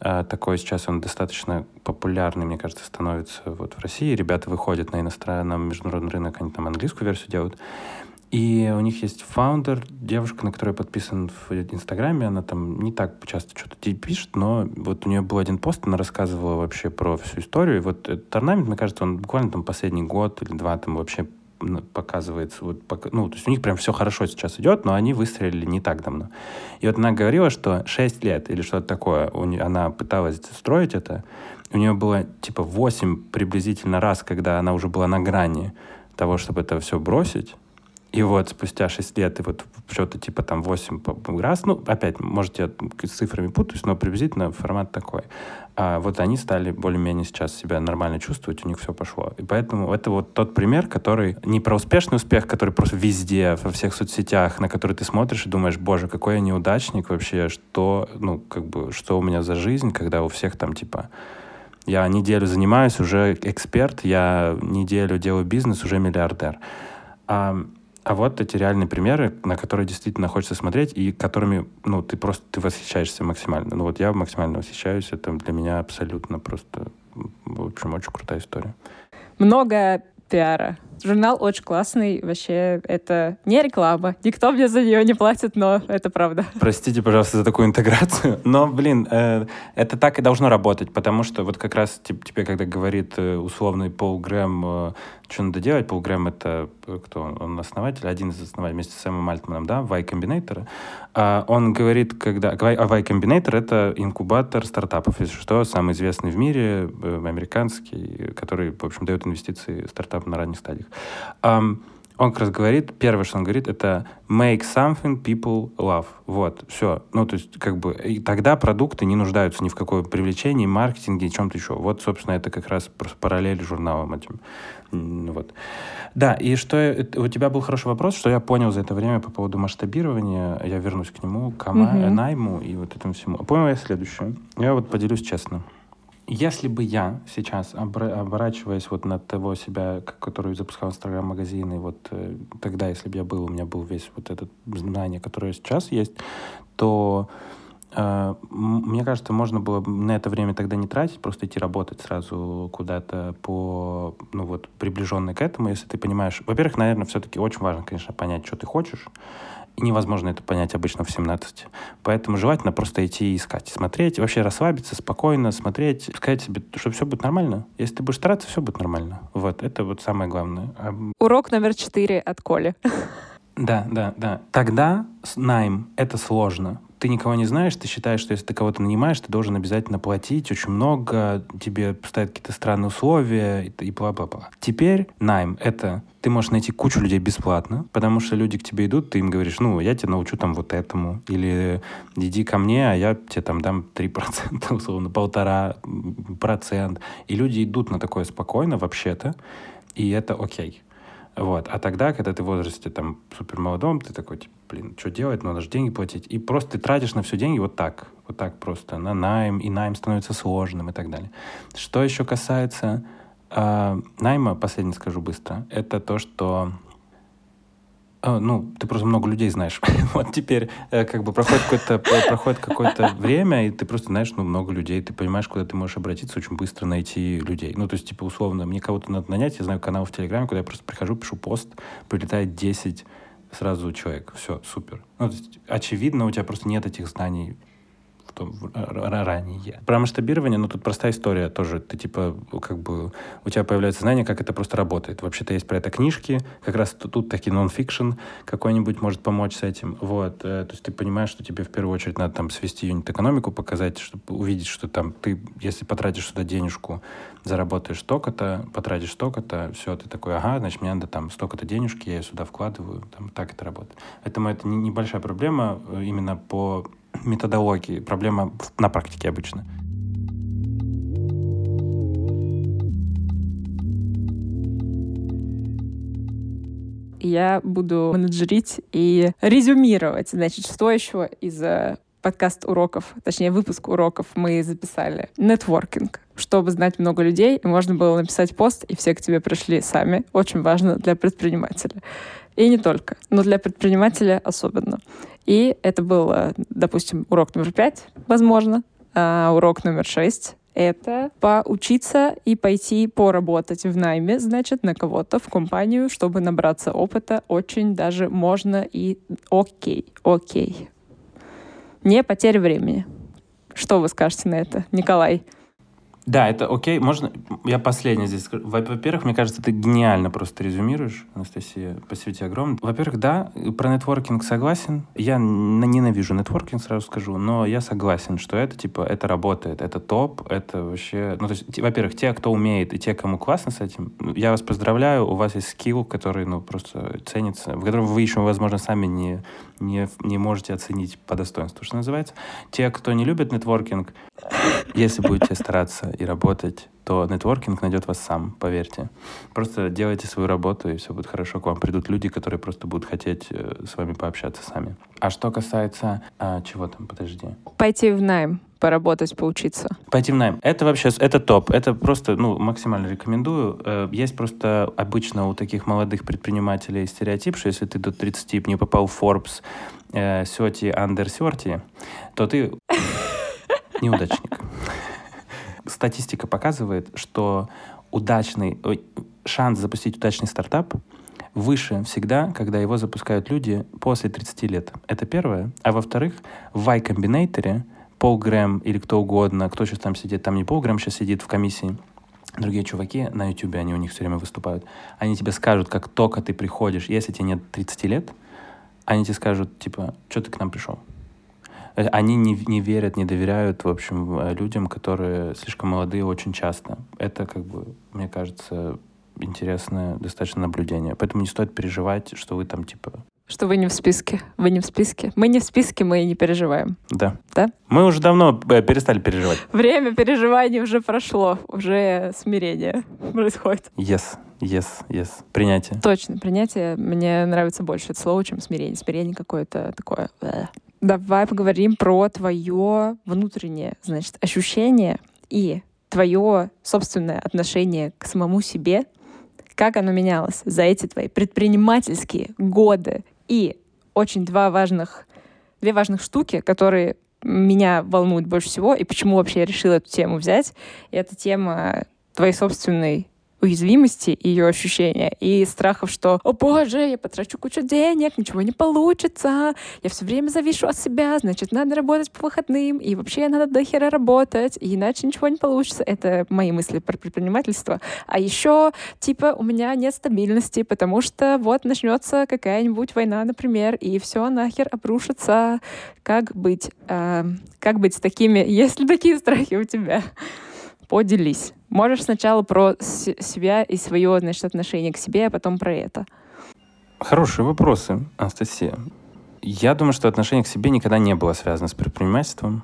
э, такой сейчас он достаточно популярный, мне кажется, становится вот в России. Ребята выходят на иностранном международный рынок, они там английскую версию делают. И у них есть фаундер, девушка, на которую подписан в Инстаграме, она там не так часто что-то пишет, но вот у нее был один пост, она рассказывала вообще про всю историю. И вот этот орнамент, мне кажется, он буквально там последний год или два там вообще показывается, вот, ну, то есть у них прям все хорошо сейчас идет, но они выстрелили не так давно. И вот она говорила, что 6 лет или что-то такое, у не- она пыталась строить это, у нее было типа 8 приблизительно раз, когда она уже была на грани того, чтобы это все бросить, и вот спустя 6 лет, и вот что-то типа там 8 по- по- раз, ну, опять, может, я с цифрами путаюсь, но приблизительно формат такой. А вот они стали более-менее сейчас себя нормально чувствовать, у них все пошло. И поэтому это вот тот пример, который не про успешный успех, который просто везде, во всех соцсетях, на который ты смотришь и думаешь, боже, какой я неудачник вообще, что, ну, как бы, что у меня за жизнь, когда у всех там, типа, я неделю занимаюсь, уже эксперт, я неделю делаю бизнес, уже миллиардер. А, а вот эти реальные примеры, на которые действительно хочется смотреть и которыми, ну, ты просто, ты восхищаешься максимально. Ну, вот я максимально восхищаюсь, это для меня абсолютно просто, в общем, очень крутая история. Много пиара. Журнал очень классный. Вообще, это не реклама. Никто мне за нее не платит, но это правда. Простите, пожалуйста, за такую интеграцию, *laughs* но, блин, э, это так и должно работать, потому что вот как раз тип- тебе, когда говорит э, условный Пол Грэм, э, что надо делать, Пол Грэм — это э, кто? он? Основатель, один из основателей, вместе с Сэмом Альтманом, да, Y Combinator. А он говорит, когда... А Y Combinator — это инкубатор стартапов, если что, самый известный в мире, э, американский, который, в общем, дает инвестиции стартапам на ранних стадиях. Ам, он как раз говорит, первое, что он говорит, это make something people love. Вот, все. Ну, то есть, как бы, и тогда продукты не нуждаются ни в какой привлечении, маркетинге, чем-то еще. Вот, собственно, это как раз параллель журналам этим. Вот. Да, и что у тебя был хороший вопрос, что я понял за это время по поводу масштабирования. Я вернусь к нему, к Мгм. найму и вот этому всему. А понял я следующее. Я вот поделюсь честно. Если бы я сейчас, оборачиваясь вот на того себя, который запускал инстаграм-магазины, вот э, тогда, если бы я был, у меня был весь вот этот знание, которое сейчас есть, то э, мне кажется, можно было бы на это время тогда не тратить, просто идти работать сразу куда-то по, ну вот, приближенной к этому, если ты понимаешь. Во-первых, наверное, все-таки очень важно, конечно, понять, что ты хочешь, и невозможно это понять обычно в 17. Поэтому желательно просто идти и искать, смотреть, вообще расслабиться, спокойно смотреть, сказать себе, что все будет нормально. Если ты будешь стараться, все будет нормально. Вот, это вот самое главное. Урок номер четыре от Коли. Да, да, да. Тогда с найм — это сложно. Ты никого не знаешь, ты считаешь, что если ты кого-то нанимаешь, ты должен обязательно платить очень много, тебе ставят какие-то странные условия и, бла-бла-бла. Теперь найм — это ты можешь найти кучу людей бесплатно, потому что люди к тебе идут, ты им говоришь, ну, я тебя научу там вот этому, или иди ко мне, а я тебе там дам 3%, *laughs* условно, полтора процент. И люди идут на такое спокойно вообще-то, и это окей. Вот. А тогда, когда ты в возрасте там супер молодом, ты такой, типа, блин, что делать, надо же деньги платить. И просто ты тратишь на все деньги вот так, вот так просто, на найм, и найм становится сложным и так далее. Что еще касается э, найма, последнее скажу быстро, это то, что а, ну, ты просто много людей знаешь. *laughs* вот теперь э, как бы проходит какое-то проходит какое-то время, и ты просто знаешь, ну, много людей, ты понимаешь, куда ты можешь обратиться, очень быстро найти людей. Ну, то есть, типа, условно, мне кого-то надо нанять, я знаю канал в Телеграме, куда я просто прихожу, пишу пост, прилетает 10 сразу человек. Все, супер. Ну, то есть, очевидно, у тебя просто нет этих знаний р- р- ранее. Про масштабирование, ну, тут простая история тоже. Ты, типа, как бы, у тебя появляется знание, как это просто работает. Вообще-то есть про это книжки, как раз тут, тут таки нон-фикшн какой-нибудь может помочь с этим. Вот. э, То есть ты понимаешь, что тебе в первую очередь надо там свести юнит-экономику, показать, чтобы увидеть, что там ты, если потратишь сюда денежку, заработаешь столько-то, потратишь столько-то, все, ты такой, ага, значит, мне надо там столько-то денежки, я ее сюда вкладываю, там так это работает. Поэтому это не- небольшая проблема э, именно по методологии, проблема на практике обычно. Я буду менеджерить и резюмировать. Значит, что еще из э, подкаст уроков, точнее, выпуск уроков мы записали? Нетворкинг. Чтобы знать много людей, можно было написать пост, и все к тебе пришли сами. Очень важно для предпринимателя. И не только, но для предпринимателя особенно. И это был, э, допустим, урок номер пять, возможно, а урок номер шесть это поучиться и пойти поработать в найме, значит, на кого-то в компанию, чтобы набраться опыта. Очень даже можно и окей, окей. Не потеря времени. Что вы скажете на это, Николай? Да, это окей. Можно я последнее здесь скажу? Во- Во-первых, мне кажется, ты гениально просто резюмируешь, Анастасия. Спасибо тебе огромное. Во-первых, да, про нетворкинг согласен. Я ненавижу нетворкинг, сразу скажу, но я согласен, что это, типа, это работает, это топ, это вообще... Ну, то есть, во-первых, те, кто умеет, и те, кому классно с этим, ну, я вас поздравляю, у вас есть скилл, который, ну, просто ценится, в котором вы еще, возможно, сами не, не, не можете оценить по достоинству, что называется. Те, кто не любит нетворкинг, если будете стараться и работать, то нетворкинг найдет вас сам, поверьте. Просто делайте свою работу, и все будет хорошо. К вам придут люди, которые просто будут хотеть э, с вами пообщаться сами. А что касается... а, чего там, подожди. Пойти в найм, поработать, поучиться. Пойти в найм. Это вообще, это топ. Это просто, ну, максимально рекомендую. Э, Есть просто обычно у таких молодых предпринимателей стереотип, что если ты до 30 не попал в Forbes э, сети under 30, то ты *laughs* неудачник. Статистика показывает, что удачный, ой, шанс запустить удачный стартап выше всегда, когда его запускают люди после 30 лет. Это первое. А во-вторых, в Y Combinator Пол Грэм или кто угодно, кто сейчас там сидит, там не Пол Грэм сейчас сидит в комиссии, другие чуваки на YouTube, они у них все время выступают, они тебе скажут, как только ты приходишь, если тебе нет 30 лет, они тебе скажут, типа, что ты к нам пришел? Э, Они не, не верят, не доверяют, в общем, э, людям, которые слишком молодые очень часто. Это, как бы, мне кажется, интересное достаточно наблюдение. Поэтому не стоит переживать, что вы там, типа, Что вы не в списке. Вы не в списке. Мы не в списке, мы и не переживаем. да. Да? Мы уже давно э, перестали переживать. Время переживаний уже прошло. Уже смирение происходит. Yes, yes, yes. Принятие. Точно, принятие мне нравится больше это слово, чем смирение. Смирение какое-то такое. Давай поговорим про твое внутреннее, значит, ощущение и твое собственное отношение к самому себе, как оно менялось за эти твои предпринимательские годы. И очень два важных, две важных штуки, которые меня волнуют больше всего, и почему вообще я решила эту тему взять, это тема твоей собственной уязвимости и ее ощущения, и страхов, что «О боже, я потрачу кучу денег, ничего не получится, я все время завишу от себя, значит, надо работать по выходным, и вообще надо до хера работать, иначе ничего не получится». Это мои мысли про предпринимательство. А еще, типа, у меня нет стабильности, потому что вот начнется какая-нибудь война, например, и все нахер обрушится. Как быть? Э, как быть с такими, *laughs* есть ли такие страхи у тебя? Поделись. Можешь сначала про себя и свое, значит, отношение к себе, а потом про это. Хорошие вопросы, Анастасия. Я думаю, что отношение к себе никогда не было связано с предпринимательством.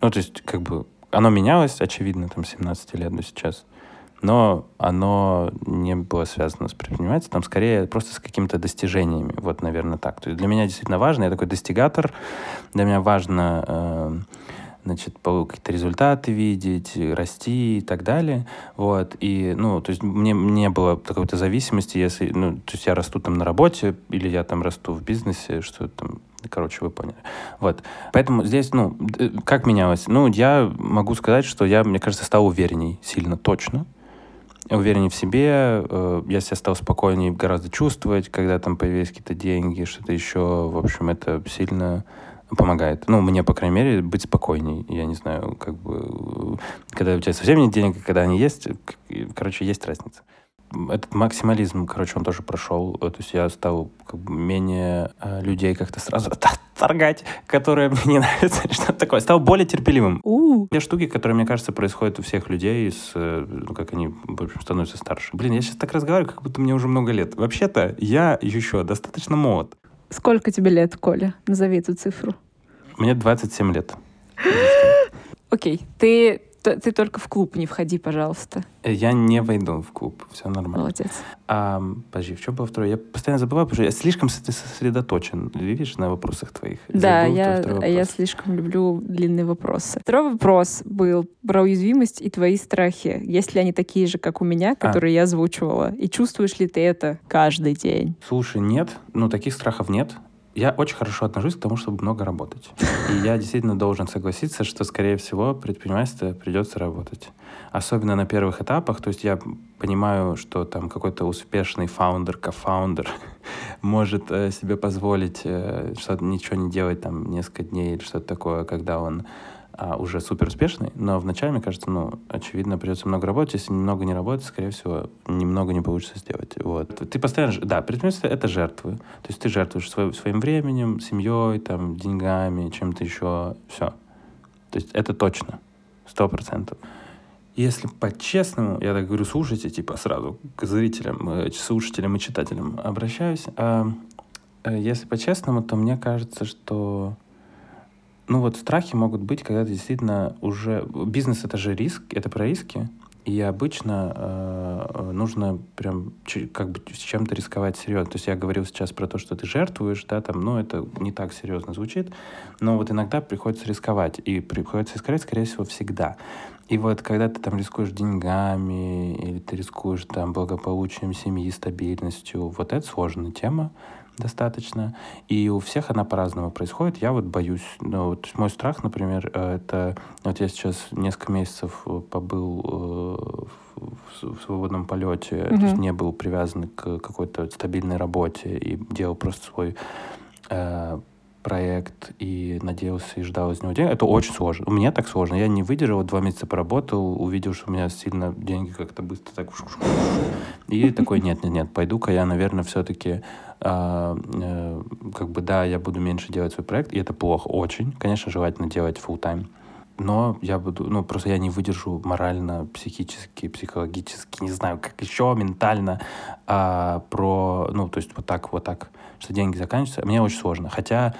Ну, то есть, как бы, оно менялось, очевидно, там, 17 лет до сейчас. Но оно не было связано с предпринимательством, скорее просто с какими-то достижениями. Вот, наверное, так. То есть для меня действительно важно, я такой достигатор, для меня важно э, значит, какие-то результаты видеть, расти и так далее. Вот. И, ну, то есть мне не было какой-то зависимости, если, ну, то есть я расту там на работе или я там расту в бизнесе, что там Короче, вы поняли. Вот. Поэтому здесь, ну, как менялось? Ну, я могу сказать, что я, мне кажется, стал уверенней сильно, точно. Уверенней в себе, э, я себя стал спокойнее гораздо чувствовать, когда там появились какие-то деньги, что-то еще. В общем, это сильно помогает. Ну, мне, по крайней мере, быть спокойней. Я не знаю, как бы, когда у тебя совсем нет денег, когда они есть, короче, есть разница. Этот максимализм, короче, он тоже прошел. То есть я стал как бы менее э, людей как-то сразу *laughs* торгать, которые мне не нравятся, или что-то такое. Стал более терпеливым. У-у-у. Те штуки, которые, мне кажется, происходят у всех людей, с, э, ну, как они, в общем, становятся старше. Блин, я сейчас так разговариваю, как будто мне уже много лет. Вообще-то я еще достаточно молод. Сколько тебе лет, Коля? Назови эту цифру. Мне 27 лет. *gasps* Окей, ты ты только в клуб не входи, пожалуйста. Я не войду в клуб, все нормально. Молодец. А, подожди, в чем было второе? Я постоянно забываю, потому что я слишком сосредоточен, видишь, на вопросах твоих. Да, я, я слишком люблю длинные вопросы. Второй вопрос был про уязвимость и твои страхи. Есть ли они такие же, как у меня, а. которые а. я озвучивала? И чувствуешь ли ты это каждый день? Слушай, нет. Ну, таких страхов нет я очень хорошо отношусь к тому, чтобы много работать. И я действительно должен согласиться, что, скорее всего, предпринимательство придется работать. Особенно на первых этапах. То есть я понимаю, что там какой-то успешный фаундер, кофаундер *laughs* может э, себе позволить э, что-то ничего не делать там несколько дней или что-то такое, когда он а, уже супер успешный, но вначале, мне кажется, ну, очевидно, придется много работать. Если немного не работать, скорее всего, немного не получится сделать. Вот. Ты постоянно... Да, предпринимательство — это жертвы. То есть ты жертвуешь свой, своим временем, семьей, там, деньгами, чем-то еще. Все. То есть это точно. Сто процентов. Если по-честному, я так говорю, слушайте, типа сразу к зрителям, э, слушателям и читателям обращаюсь. А, если по-честному, то мне кажется, что ну вот страхи могут быть, когда ты действительно уже... Бизнес — это же риск, это про риски. И обычно э, нужно прям как бы с чем-то рисковать серьезно. То есть я говорил сейчас про то, что ты жертвуешь, да, там, ну, это не так серьезно звучит, но вот иногда приходится рисковать. И приходится рисковать, скорее всего, всегда. И вот когда ты там рискуешь деньгами, или ты рискуешь там благополучием семьи, стабильностью, вот это сложная тема достаточно. И у всех она по-разному происходит. Я вот боюсь, ну, вот мой страх, например, э, это вот я сейчас несколько месяцев э, побыл э, в свободном полете, mm-hmm. то есть не был привязан к какой-то стабильной работе и делал просто свой проект и надеялся и ждал из него денег. Это очень сложно. У меня так сложно. Я не выдержал, два месяца поработал, увидел, что у меня сильно деньги как-то быстро так... И такой, нет-нет-нет, пойду-ка я, наверное, все-таки а, э, как бы, да, я буду меньше делать свой проект, и это плохо очень. Конечно, желательно делать full time но я буду, ну, просто я не выдержу морально, психически, психологически, не знаю, как еще, ментально, а, про, ну, то есть вот так, вот так, что деньги заканчиваются. Мне очень сложно. Хотя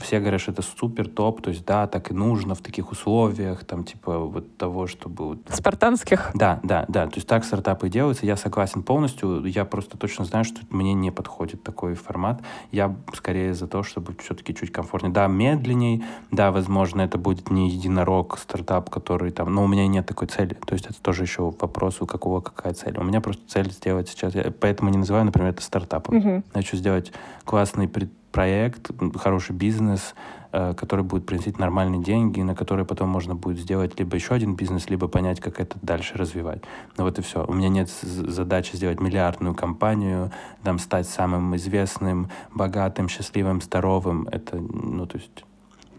все говорят, что это супер топ, то есть да, так и нужно в таких условиях, там типа вот того, чтобы... вот- Спартанских. Да, да, да, то есть так стартапы делаются, я согласен полностью, я просто точно знаю, что мне не подходит такой формат, я скорее за то, чтобы все-таки чуть комфортнее. Да, медленней, да, возможно, это будет не единорог стартап, который там, но у меня нет такой цели, то есть это тоже еще вопрос, у какого какая цель. У меня просто цель сделать сейчас, я поэтому не называю, например, это стартапом. Мгм. Хочу сделать классный пред- проект, хороший бизнес, э, который будет приносить нормальные деньги, на который потом можно будет сделать либо еще один бизнес, либо понять, как это дальше развивать. Ну вот и все. У меня нет задачи сделать миллиардную компанию, там, стать самым известным, богатым, счастливым, здоровым. Это, ну, то есть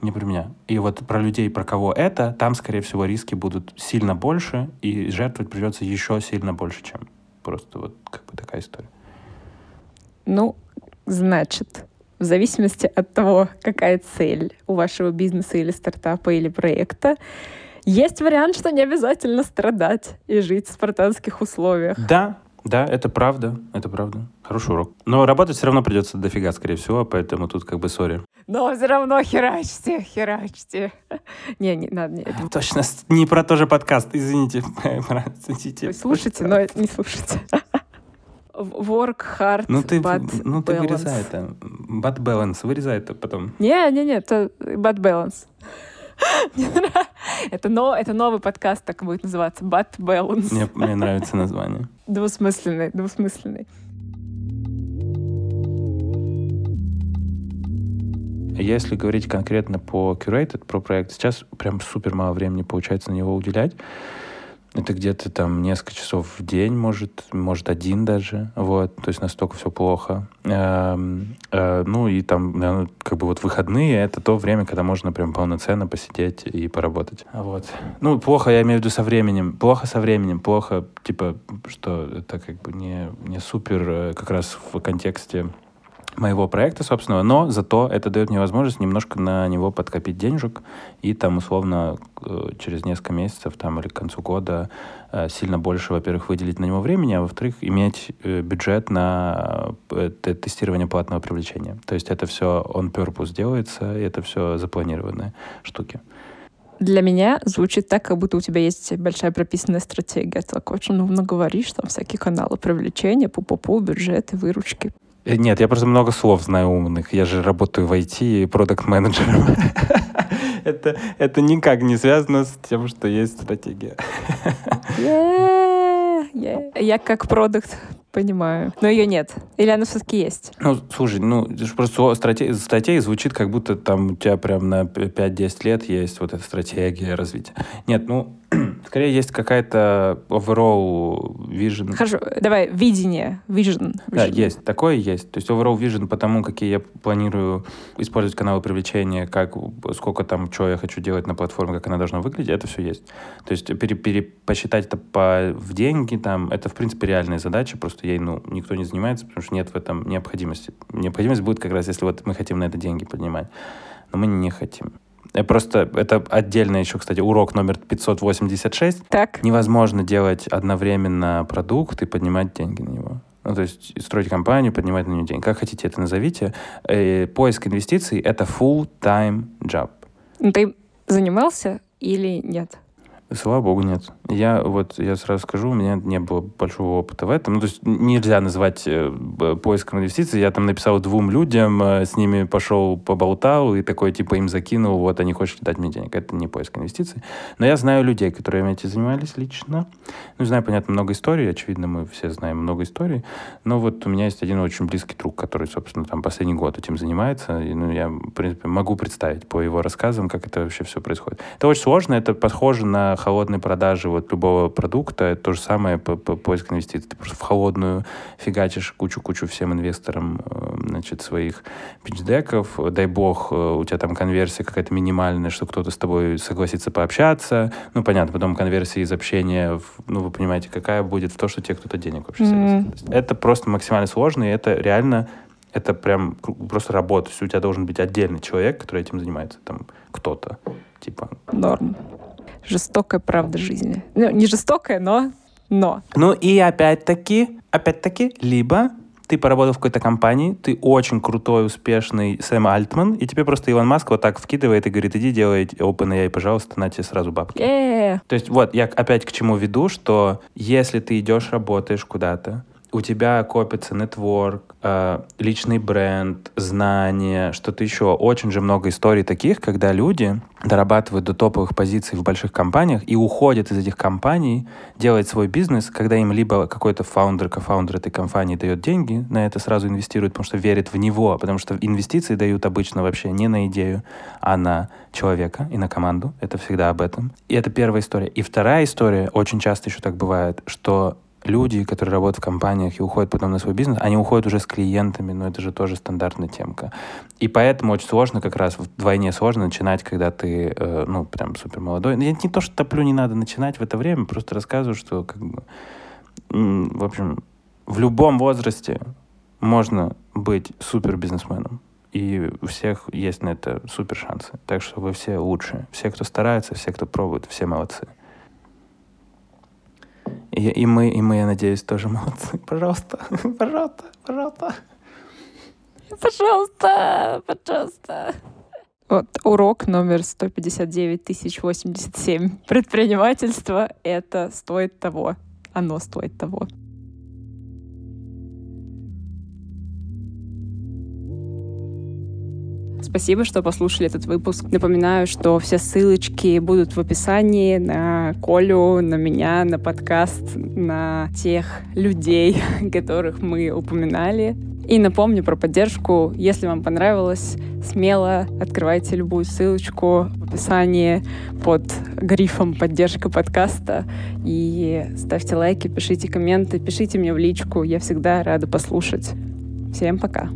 не про меня. И вот про людей, про кого это, там, скорее всего, риски будут сильно больше, и жертвовать придется еще сильно больше, чем просто вот как бы такая история. Ну, значит, в зависимости от того, какая цель у вашего бизнеса или стартапа или проекта, есть вариант, что не обязательно страдать и жить в спартанских условиях. Да, да, это правда, это правда. Хороший урок. Но работать все равно придется дофига, скорее всего, поэтому тут как бы сори. Но все равно херачьте, херачьте. Не, не надо, не, это- Точно, не про то же подкаст, извините. *laughs* Слушайте, но не слушайте. Work hard, Ну ты, but ну ты balance. вырезай это. Bad balance, вырезай это потом. Не, не, не, это bad balance. *laughs* Это, но, это новый подкаст, так будет называться. Bad balance. Мне, мне нравится название. *laughs* Двусмысленный, двусмысленный. Если говорить конкретно по Curated, про проект, сейчас прям супер мало времени получается на него уделять. Это где-то там несколько часов в день, может, может один даже, вот, то есть настолько все плохо. Эм, э, ну и там, э, как бы вот выходные — это то время, когда можно прям полноценно посидеть и поработать. Вот. Ну, плохо, я имею в виду со временем. Плохо со временем, плохо, типа, что это как бы не, не супер э, как раз в контексте моего проекта собственного, но зато это дает мне возможность немножко на него подкопить денежек и там условно э, через несколько месяцев там или к концу года э, сильно больше, во-первых, выделить на него времени, а во-вторых, иметь э, бюджет на тестирование платного привлечения. То есть это все on purpose делается, и это все запланированные штуки. Для меня звучит так, как будто у тебя есть большая прописанная стратегия. Так очень умно говоришь, там всякие каналы привлечения, пу-пу-пу, бюджеты, выручки. Э, Нет, я просто много слов знаю умных. Я же работаю в IT и продукт-менеджером. *laughs* Это, это никак не связано с тем, что есть стратегия. Yeah, yeah. Я как продукт понимаю. Но ее нет. Или она все-таки есть? Ну, слушай, ну, просто стратегия, стратегия звучит, как будто там у тебя прям на 5-10 лет есть вот эта стратегия развития. Нет, ну, *clears throat* скорее есть какая-то overall vision. Хорошо, давай, видение, vision. Да, vision. есть. Такое есть. То есть overall vision по тому, какие я планирую использовать каналы привлечения, как, сколько там, что я хочу делать на платформе, как она должна выглядеть, это все есть. То есть пере, пере- посчитать это по, в деньги, там, это, в принципе, реальная задача, просто ей, ну, никто не занимается, потому что нет в этом необходимости. Необходимость будет как раз, если вот мы хотим на это деньги поднимать. Но мы не хотим. Э, Просто это отдельно еще, кстати, урок номер 586. Так, Невозможно делать одновременно продукт и поднимать деньги на него. Ну, то есть строить компанию, поднимать на нее деньги. Как хотите это назовите. Э, поиск инвестиций — это full-time job. ты занимался или нет? Слава богу, нет. Я вот, я сразу скажу, у меня не было большого опыта в этом. Ну, то есть нельзя назвать э, поиском инвестиций. Я там написал двум людям, э, с ними пошел, поболтал и такой, типа, им закинул, вот, они хотят дать мне денег. Это не поиск инвестиций. Но я знаю людей, которые этим занимались лично. Ну, знаю, понятно, много историй. Очевидно, мы все знаем много историй. Но вот у меня есть один очень близкий друг, который, собственно, там последний год этим занимается. И, ну, я, в принципе, могу представить по его рассказам, как это вообще все происходит. Это очень сложно, это похоже на холодные продажи вот любого продукта. Это то же самое по, по поиск инвестиций. Ты просто в холодную фигачишь кучу-кучу всем инвесторам э, значит, своих пичдеков. Дай бог, э, у тебя там конверсия какая-то минимальная, что кто-то с тобой согласится пообщаться. Ну, понятно, потом конверсия из общения, в- ну, вы понимаете, какая будет в то, что тебе кто-то денег вообще согласится. Это просто максимально сложно, и это реально это прям просто работа. То есть у тебя должен быть отдельный человек, который этим занимается, там кто-то, типа. Норм. Жестокая правда жизни. Ну, не жестокая, но... Но. Ну и опять-таки, опять-таки, либо ты поработал в какой-то компании, ты очень крутой, успешный Сэм Альтман, и тебе просто Илон Маск вот так вкидывает и говорит, иди делай OpenAI, пожалуйста, на тебе сразу бабки. Yeah. То есть вот я опять к чему веду, что если ты идешь, работаешь куда-то, у тебя копится нетворк, личный бренд, знания, что-то еще. Очень же много историй таких, когда люди дорабатывают до топовых позиций в больших компаниях и уходят из этих компаний делать свой бизнес, когда им либо какой-то фаундер, кофаундер этой компании дает деньги, на это сразу инвестирует, потому что верит в него, потому что инвестиции дают обычно вообще не на идею, а на человека и на команду. Это всегда об этом. И это первая история. И вторая история, очень часто еще так бывает, что люди, которые работают в компаниях и уходят потом на свой бизнес, они уходят уже с клиентами, но это же тоже стандартная темка. И поэтому очень сложно, как раз вдвойне сложно начинать, когда ты, э, ну, прям супер молодой. Я не то, что топлю, не надо начинать в это время, просто рассказываю, что, как бы, в общем, в любом возрасте можно быть супер бизнесменом. И у всех есть на это супер шансы. Так что вы все лучшие. Все, кто старается, все, кто пробует, все молодцы. И, и мы, и мы, я надеюсь, тоже молодцы. *laughs* Пожалуйста, *laughs* пожалуйста, пожалуйста. Пожалуйста, пожалуйста. Вот урок номер 159 1087. Предпринимательство — это стоит того. Оно стоит того. Спасибо, что послушали этот выпуск. Напоминаю, что все ссылочки будут в описании на Колю, на меня, на подкаст, на тех людей, *laughs* которых мы упоминали. И напомню про поддержку. Если вам понравилось, смело открывайте любую ссылочку в описании под грифом «Поддержка подкаста» и ставьте лайки, пишите комменты, пишите мне в личку. Я всегда рада послушать. Всем пока!